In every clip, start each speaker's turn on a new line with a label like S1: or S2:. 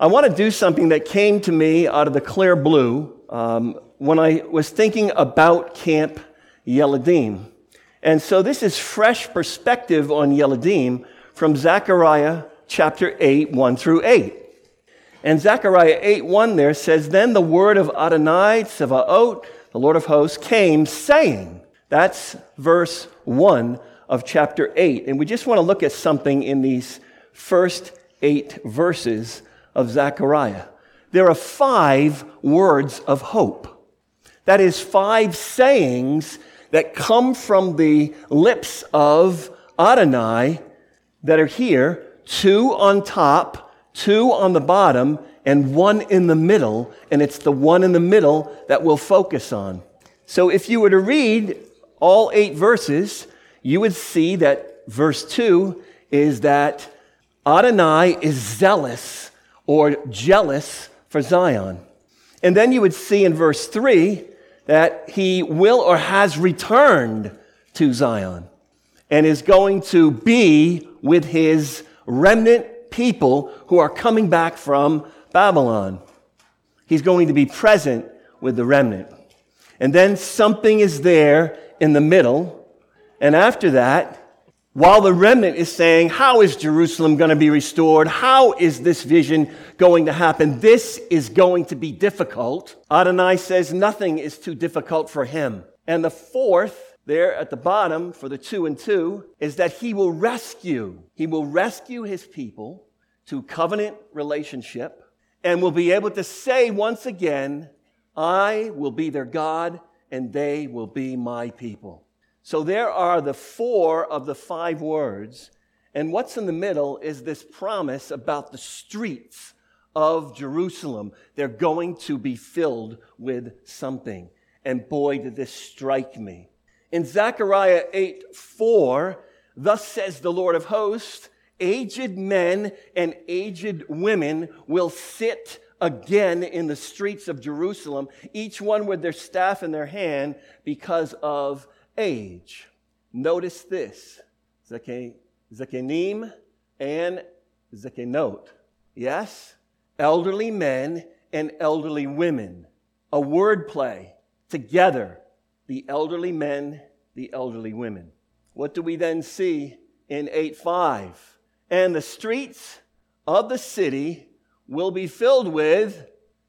S1: I want to do something that came to me out of the clear blue um, when I was thinking about Camp Yeladim. And so this is fresh perspective on Yeladim from Zechariah chapter 8, 1 through 8. And Zechariah 8, 1 there says, Then the word of Adonai Tsevaot, the Lord of hosts, came saying, that's verse 1 of chapter 8. And we just want to look at something in these first eight verses of Zechariah. There are five words of hope. That is, five sayings that come from the lips of Adonai that are here two on top, two on the bottom, and one in the middle. And it's the one in the middle that we'll focus on. So if you were to read all eight verses, you would see that verse 2 is that Adonai is zealous or jealous for Zion. And then you would see in verse 3 that he will or has returned to Zion and is going to be with his remnant people who are coming back from Babylon. He's going to be present with the remnant. And then something is there in the middle. And after that, while the remnant is saying, How is Jerusalem going to be restored? How is this vision going to happen? This is going to be difficult. Adonai says nothing is too difficult for him. And the fourth, there at the bottom for the two and two, is that he will rescue. He will rescue his people to covenant relationship and will be able to say once again, I will be their God and they will be my people. So there are the four of the five words. And what's in the middle is this promise about the streets of Jerusalem. They're going to be filled with something. And boy, did this strike me. In Zechariah 8 4, thus says the Lord of hosts, aged men and aged women will sit again in the streets of Jerusalem, each one with their staff in their hand because of age. Notice this Zekenim and Zekenot. Yes? Elderly men and elderly women. A word play together. The elderly men, the elderly women. What do we then see in 8 5? And the streets of the city will be filled with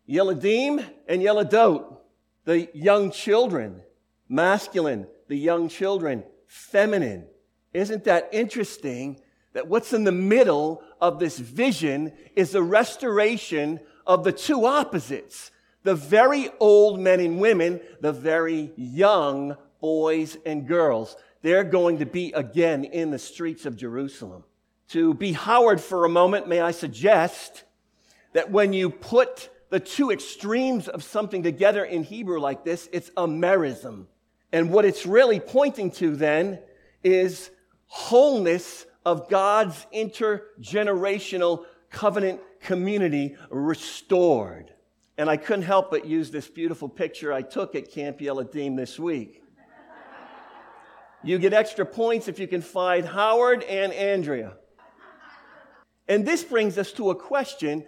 S1: Yeladim and Yeladot, the young children, masculine, the young children, feminine. Isn't that interesting that what's in the middle of this vision is the restoration of the two opposites the very old men and women, the very young boys and girls. They're going to be again in the streets of Jerusalem. To be Howard for a moment, may I suggest that when you put the two extremes of something together in Hebrew like this, it's a merism. And what it's really pointing to then is wholeness of God's intergenerational covenant community restored. And I couldn't help but use this beautiful picture I took at Camp Yeladim this week. You get extra points if you can find Howard and Andrea. And this brings us to a question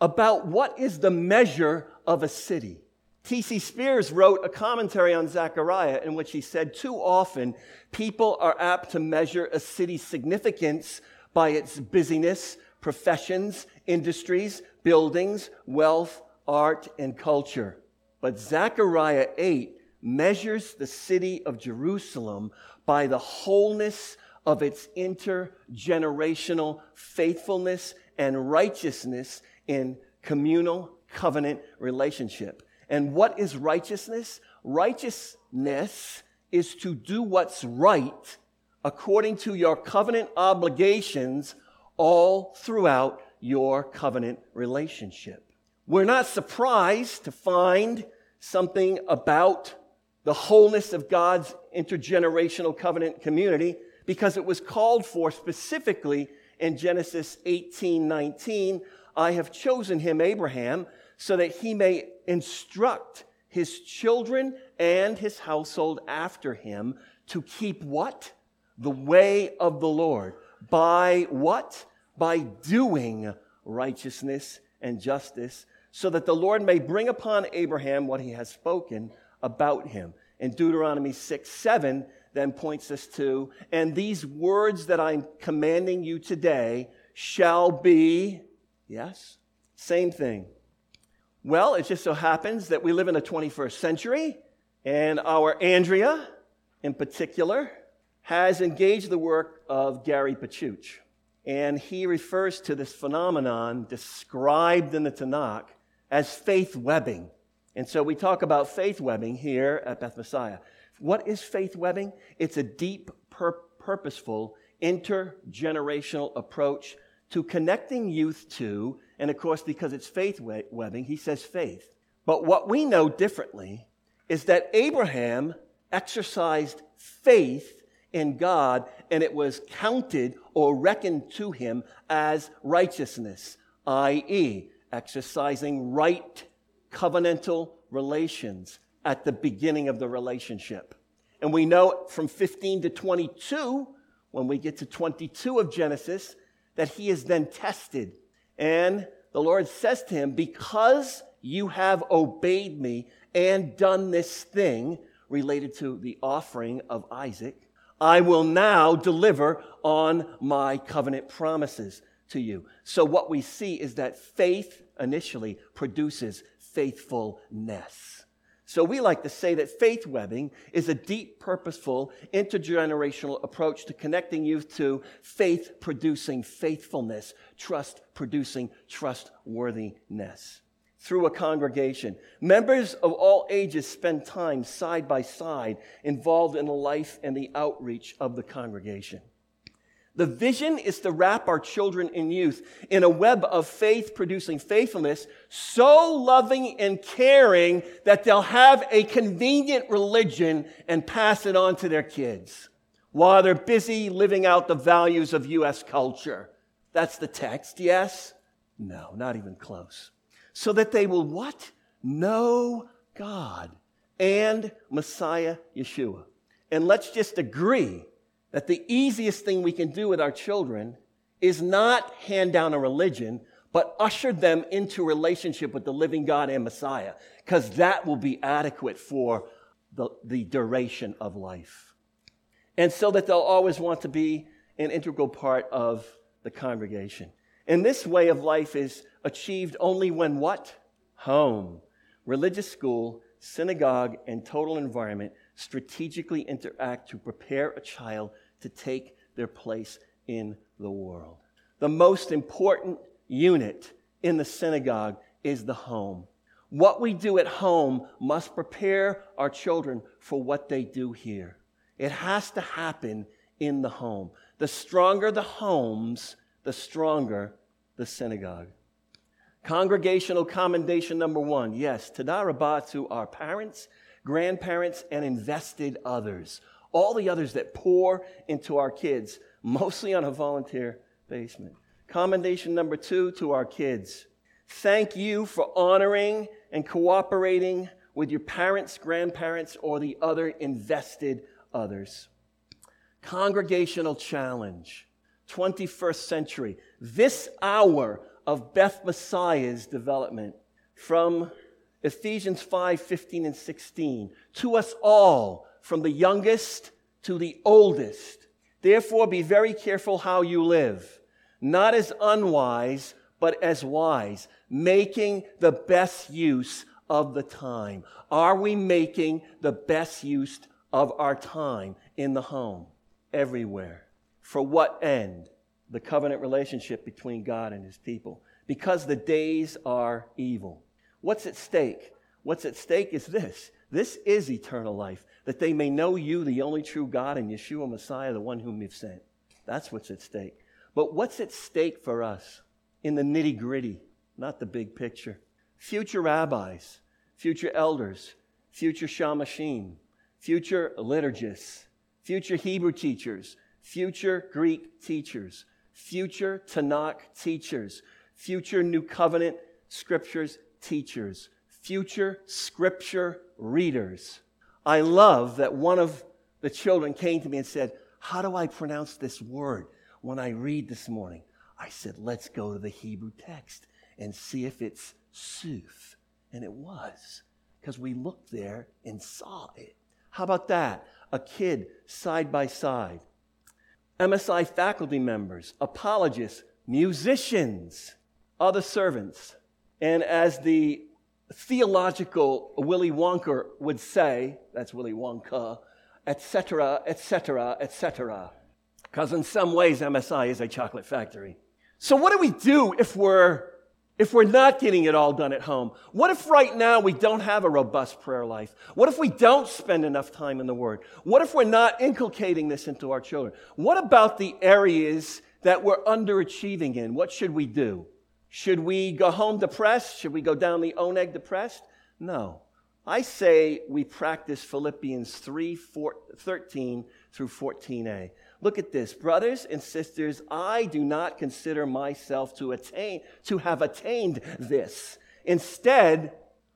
S1: about what is the measure of a city. T.C. Spears wrote a commentary on Zechariah in which he said, Too often, people are apt to measure a city's significance by its busyness, professions, industries, buildings, wealth, art, and culture. But Zechariah 8 measures the city of Jerusalem by the wholeness of its intergenerational faithfulness and righteousness in communal covenant relationship. And what is righteousness? Righteousness is to do what's right according to your covenant obligations all throughout your covenant relationship. We're not surprised to find something about the wholeness of God's intergenerational covenant community because it was called for specifically in Genesis 18 19. I have chosen him, Abraham, so that he may instruct his children and his household after him to keep what? The way of the Lord. By what? By doing righteousness and justice, so that the Lord may bring upon Abraham what he has spoken about him. And Deuteronomy 6 7 then points us to, and these words that I'm commanding you today shall be, yes, same thing. Well, it just so happens that we live in the 21st century, and our Andrea, in particular, has engaged the work of Gary Pachuch. And he refers to this phenomenon described in the Tanakh as faith webbing. And so we talk about faith webbing here at Beth Messiah. What is faith webbing? It's a deep, pur- purposeful, intergenerational approach to connecting youth to, and of course, because it's faith webbing, he says faith. But what we know differently is that Abraham exercised faith in God and it was counted or reckoned to him as righteousness, i.e., exercising right covenantal relations at the beginning of the relationship. And we know from 15 to 22, when we get to 22 of Genesis, that he is then tested. And the Lord says to him, Because you have obeyed me and done this thing related to the offering of Isaac, I will now deliver on my covenant promises to you. So, what we see is that faith initially produces faithfulness. So we like to say that faith webbing is a deep, purposeful, intergenerational approach to connecting youth to faith producing faithfulness, trust producing trustworthiness through a congregation. Members of all ages spend time side by side involved in the life and the outreach of the congregation. The vision is to wrap our children and youth in a web of faith producing faithfulness, so loving and caring that they'll have a convenient religion and pass it on to their kids while they're busy living out the values of U.S. culture. That's the text, yes? No, not even close. So that they will what? Know God and Messiah Yeshua. And let's just agree that the easiest thing we can do with our children is not hand down a religion, but usher them into relationship with the living God and Messiah, because that will be adequate for the, the duration of life. And so that they'll always want to be an integral part of the congregation. And this way of life is achieved only when what? Home, religious school, synagogue, and total environment strategically interact to prepare a child to take their place in the world. The most important unit in the synagogue is the home. What we do at home must prepare our children for what they do here. It has to happen in the home. The stronger the homes, the stronger the synagogue. Congregational commendation number one yes, Toda raba to our parents, grandparents, and invested others all the others that pour into our kids, mostly on a volunteer basis. Commendation number two to our kids. Thank you for honoring and cooperating with your parents, grandparents, or the other invested others. Congregational challenge, 21st century. This hour of Beth Messiah's development from Ephesians 5 15 and 16 to us all from the youngest to the oldest. Therefore, be very careful how you live, not as unwise, but as wise, making the best use of the time. Are we making the best use of our time in the home, everywhere? For what end? The covenant relationship between God and his people. Because the days are evil. What's at stake? What's at stake is this this is eternal life, that they may know you, the only true God, and Yeshua Messiah, the one whom you've sent. That's what's at stake. But what's at stake for us in the nitty gritty, not the big picture? Future rabbis, future elders, future shamashim, future liturgists, future Hebrew teachers, future Greek teachers, future Tanakh teachers, future New Covenant scriptures teachers, future scripture readers. I love that one of the children came to me and said, How do I pronounce this word when I read this morning? I said, Let's go to the Hebrew text and see if it's sooth. And it was, because we looked there and saw it. How about that? A kid side by side. MSI faculty members, apologists, musicians, other servants. And as the theological Willy Wonka would say, that's Willy Wonka, etc., etc., etc. Because in some ways, MSI is a chocolate factory. So, what do we do if we're if we're not getting it all done at home? What if right now we don't have a robust prayer life? What if we don't spend enough time in the Word? What if we're not inculcating this into our children? What about the areas that we're underachieving in? What should we do? Should we go home depressed? Should we go down the oneg depressed? No. I say we practice Philippians 3 4, 13 through 14a. Look at this. Brothers and sisters, I do not consider myself to attain, to have attained this. Instead,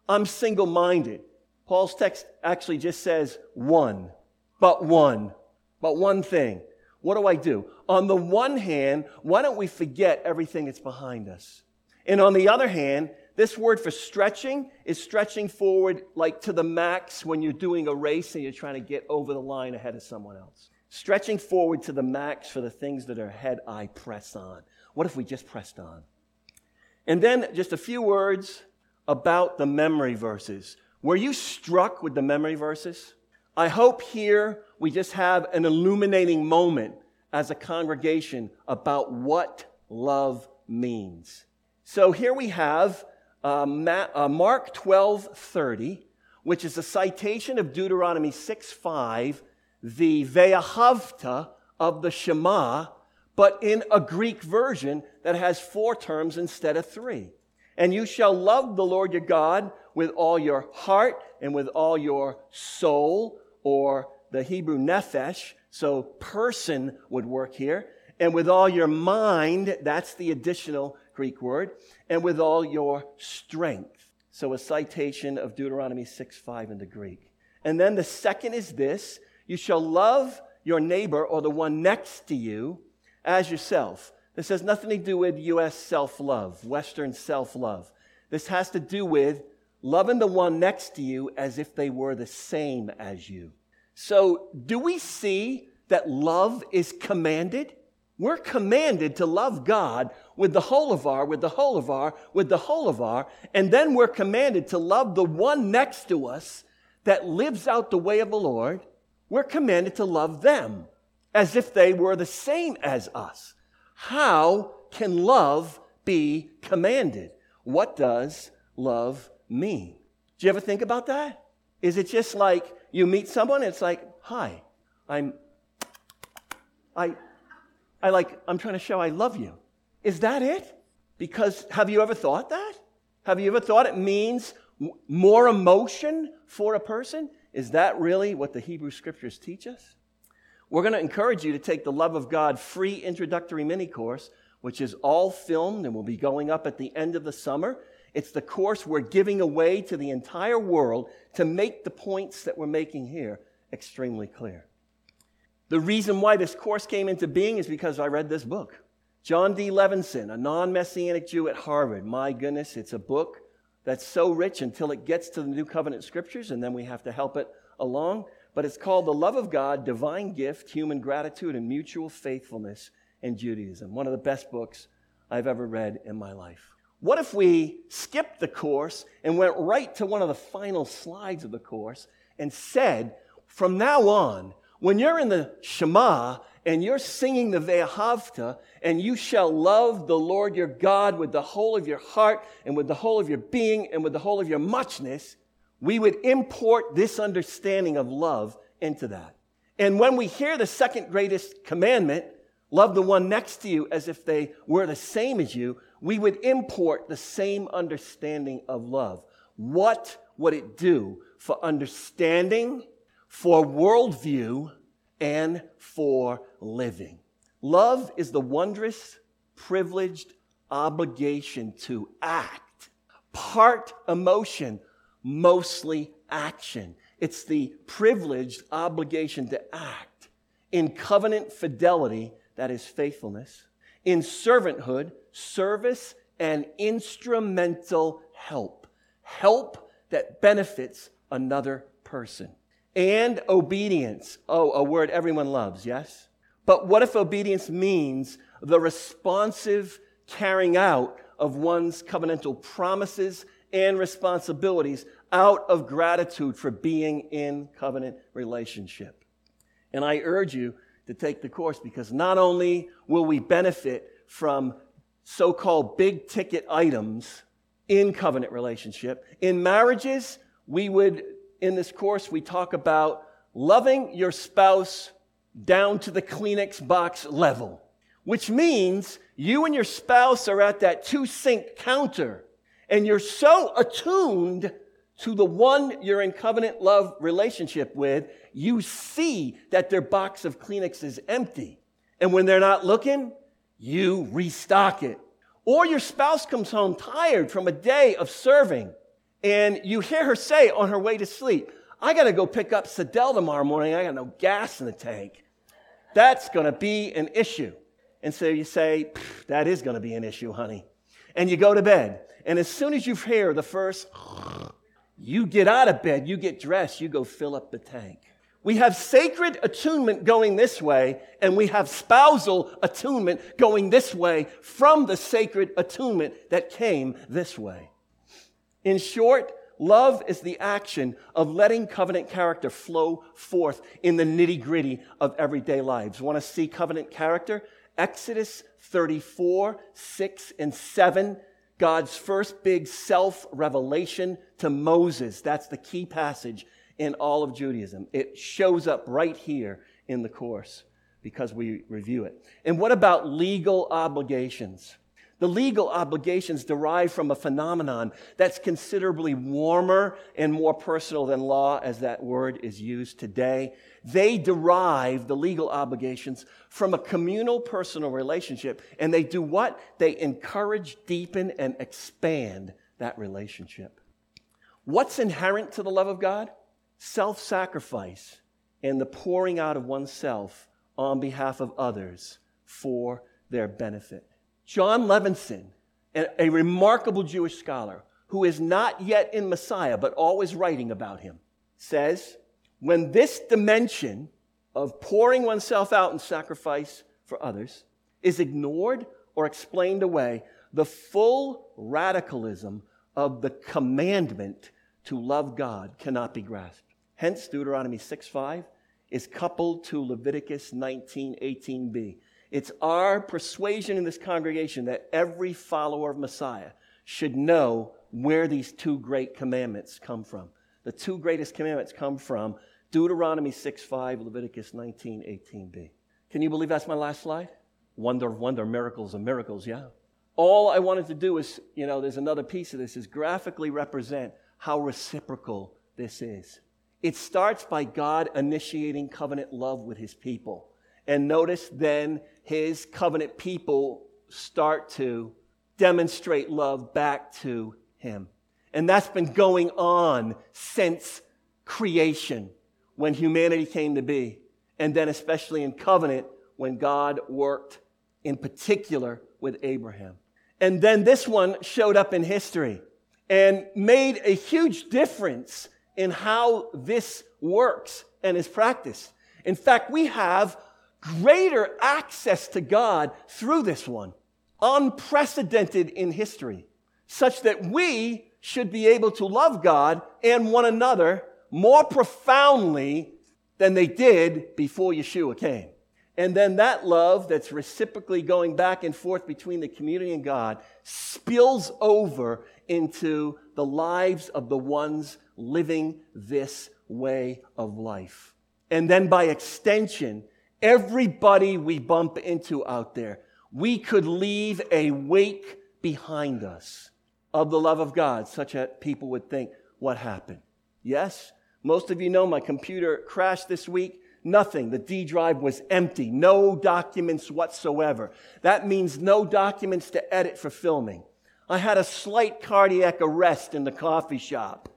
S1: I'm single minded. Paul's text actually just says one, but one, but one thing. What do I do? On the one hand, why don't we forget everything that's behind us? And on the other hand, this word for stretching is stretching forward like to the max when you're doing a race and you're trying to get over the line ahead of someone else. Stretching forward to the max for the things that are ahead, I press on. What if we just pressed on? And then just a few words about the memory verses. Were you struck with the memory verses? I hope here we just have an illuminating moment as a congregation about what love means. So here we have uh, uh Mark 12 30, which is a citation of Deuteronomy 6 5 the Ve'ahavta of the Shema, but in a Greek version that has four terms instead of three. And you shall love the Lord your God with all your heart and with all your soul, or the Hebrew nephesh, so person would work here, and with all your mind, that's the additional Greek word, and with all your strength. So a citation of Deuteronomy 6 5 in the Greek. And then the second is this you shall love your neighbor or the one next to you as yourself. This has nothing to do with U.S. self love, Western self love. This has to do with loving the one next to you as if they were the same as you. So, do we see that love is commanded? We're commanded to love God with the whole of our, with the whole of our, with the whole of our, and then we're commanded to love the one next to us that lives out the way of the Lord we're commanded to love them as if they were the same as us. How can love be commanded? What does love mean? Do you ever think about that? Is it just like you meet someone and it's like, hi, I'm, I, I like, I'm trying to show I love you. Is that it? Because have you ever thought that? Have you ever thought it means more emotion for a person? Is that really what the Hebrew scriptures teach us? We're going to encourage you to take the Love of God free introductory mini course, which is all filmed and will be going up at the end of the summer. It's the course we're giving away to the entire world to make the points that we're making here extremely clear. The reason why this course came into being is because I read this book. Jon D. Levenson, a non messianic Jew at Harvard. My goodness, it's a book that's so rich until it gets to the New Covenant scriptures, and then we have to help it along. But it's called The Love of God, Divine Gift, Human Gratitude, and Mutual Faithfulness in Judaism. One of the best books I've ever read in my life. What if we skipped the course and went right to one of the final slides of the course and said, from now on, when you're in the Shema and you're singing the Ve'ahavta, and you shall love the Lord your God with the whole of your heart and with the whole of your being and with the whole of your muchness, we would import this understanding of love into that. And when we hear the second greatest commandment, love the one next to you as if they were the same as you, we would import the same understanding of love. What would it do for understanding, for worldview, and for living. Love is the wondrous, privileged obligation to act. Part emotion, mostly action. It's the privileged obligation to act in covenant fidelity, that is faithfulness, in servanthood, service, and instrumental help. Help that benefits another person. And obedience. Oh, a word everyone loves, yes? But what if obedience means the responsive carrying out of one's covenantal promises and responsibilities out of gratitude for being in covenant relationship? And I urge you to take the course because not only will we benefit from so called big ticket items in covenant relationship, in marriages, we would, in this course, we talk about loving your spouse down to the Kleenex box level, which means you and your spouse are at that two sink counter and you're so attuned to the one you're in covenant love relationship with, you see that their box of Kleenex is empty. And when they're not looking, you restock it. Or your spouse comes home tired from a day of serving, and you hear her say on her way to sleep, I got to go pick up Sadell tomorrow morning. I got no gas in the tank. That's going to be an issue. And so you say, That is going to be an issue, honey. And you go to bed. And as soon as you hear the first you get out of bed, you get dressed, you go fill up the tank. We have sacred attunement going this way, and we have spousal attunement going this way from the sacred attunement that came this way. In short, love is the action of letting covenant character flow forth in the nitty gritty of everyday lives. Want to see covenant character? Exodus 34, 6, and 7 God's first big self revelation to Moses. That's the key passage in all of Judaism. It shows up right here in the course because we review it. And what about legal obligations? The legal obligations derive from a phenomenon that's considerably warmer and more personal than law, as that word is used today. They derive the legal obligations from a communal personal relationship, and they do what? They encourage, deepen, and expand that relationship. What's inherent to the love of God? Self sacrifice and the pouring out of oneself on behalf of others for their benefit. Jon Levenson, a remarkable Jewish scholar who is not yet in Messiah, but always writing about him, says, when this dimension of pouring oneself out in sacrifice for others is ignored or explained away, the full radicalism of the commandment to love God cannot be grasped. Hence, Deuteronomy 6 5 is coupled to Leviticus 19 18b. It's our persuasion in this congregation that every follower of Messiah should know where these two great commandments come from. The two greatest commandments come from Deuteronomy 6 5, Leviticus 19 18b. Can you believe that's my last slide? Wonder of wonder, miracles of miracles, yeah. All I wanted to do is, you know, there's another piece of this, is graphically represent how reciprocal this is. It starts by God initiating covenant love with his people. And notice then his covenant people start to demonstrate love back to him. And that's been going on since creation when humanity came to be. And then, especially in covenant, when God worked in particular with Abraham. And then this one showed up in history and made a huge difference in how this works and is practiced. In fact, we have greater access to God through this one, unprecedented in history, such that we should be able to love God and one another more profoundly than they did before Yeshua came. And then that love that's reciprocally going back and forth between the community and God spills over into the lives of the ones living this way of life. And then by extension, Everybody we bump into out there, we could leave a wake behind us of the love of God, such that people would think, what happened? Yes, most of you know my computer crashed this week. Nothing. The D drive was empty. No documents whatsoever. That means no documents to edit for filming. I had a slight cardiac arrest in the coffee shop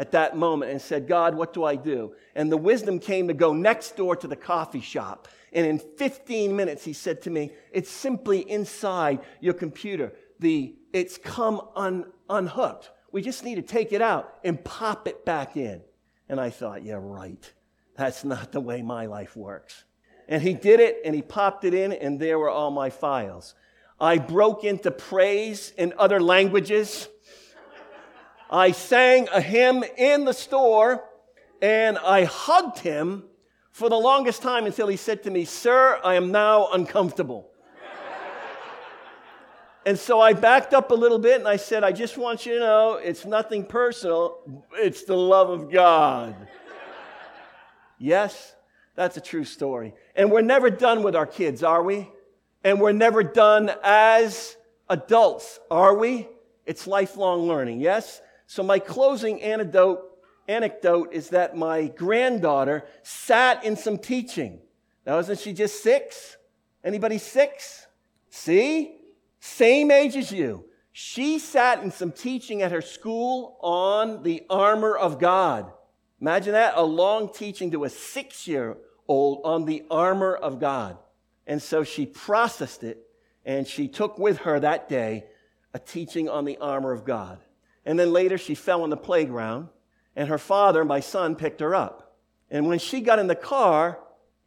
S1: at that moment and said, God, what do I do? And the wisdom came to go next door to the coffee shop. And in 15 minutes, he said to me, It's simply inside your computer. the it's come un, unhooked. We just need to take it out and pop it back in. And I thought, yeah, right. That's not the way my life works. And he did it and he popped it in, and there were all my files. I broke into praise in other languages. I sang a hymn in the store and I hugged him for the longest time until he said to me, Sir, I am now uncomfortable. and so I backed up a little bit and I said, I just want you to know it's nothing personal, it's the love of God. yes, that's a true story. And we're never done with our kids, are we? And we're never done as adults, are we? It's lifelong learning, yes? So, my closing anecdote, anecdote is that my granddaughter sat in some teaching. Now, isn't she just six? Anybody six? See? Same age as you. She sat in some teaching at her school on the armor of God. Imagine that, a long teaching to a six year old on the armor of God. And so she processed it and she took with her that day a teaching on the armor of God. And then later she fell on the playground and her father, my son, picked her up. And when she got in the car,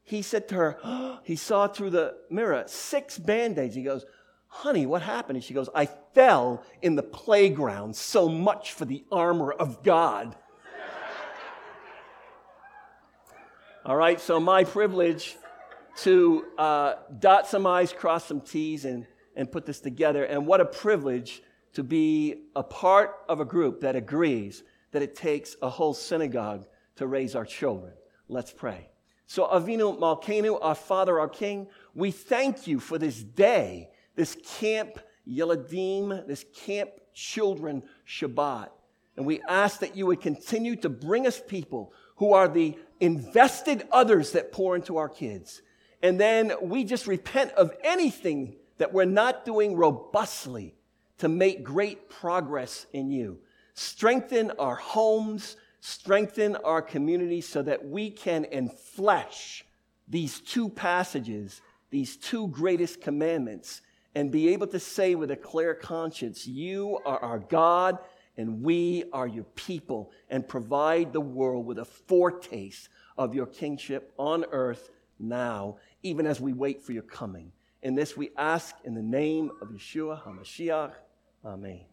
S1: he said to her, oh, he saw through the mirror six band aids. He goes, Honey, what happened? And she goes, I fell in the playground so much for the armor of God. All right, so my privilege to uh, dot some I's, cross some T's, and, and put this together. And what a privilege to be a part of a group that agrees that it takes a whole synagogue to raise our children. Let's pray. So, Avinu Malkeinu, our Father, our King, we thank you for this day, this camp Yeladim, this camp children Shabbat. And we ask that you would continue to bring us people who are the invested others that pour into our kids. And then we just repent of anything that we're not doing robustly to make great progress in you. Strengthen our homes, strengthen our community so that we can enflesh these two passages, these two greatest commandments, and be able to say with a clear conscience, You are our God and we are your people, and provide the world with a foretaste of your kingship on earth now, even as we wait for your coming. In this we ask in the name of Yeshua HaMashiach. Amém.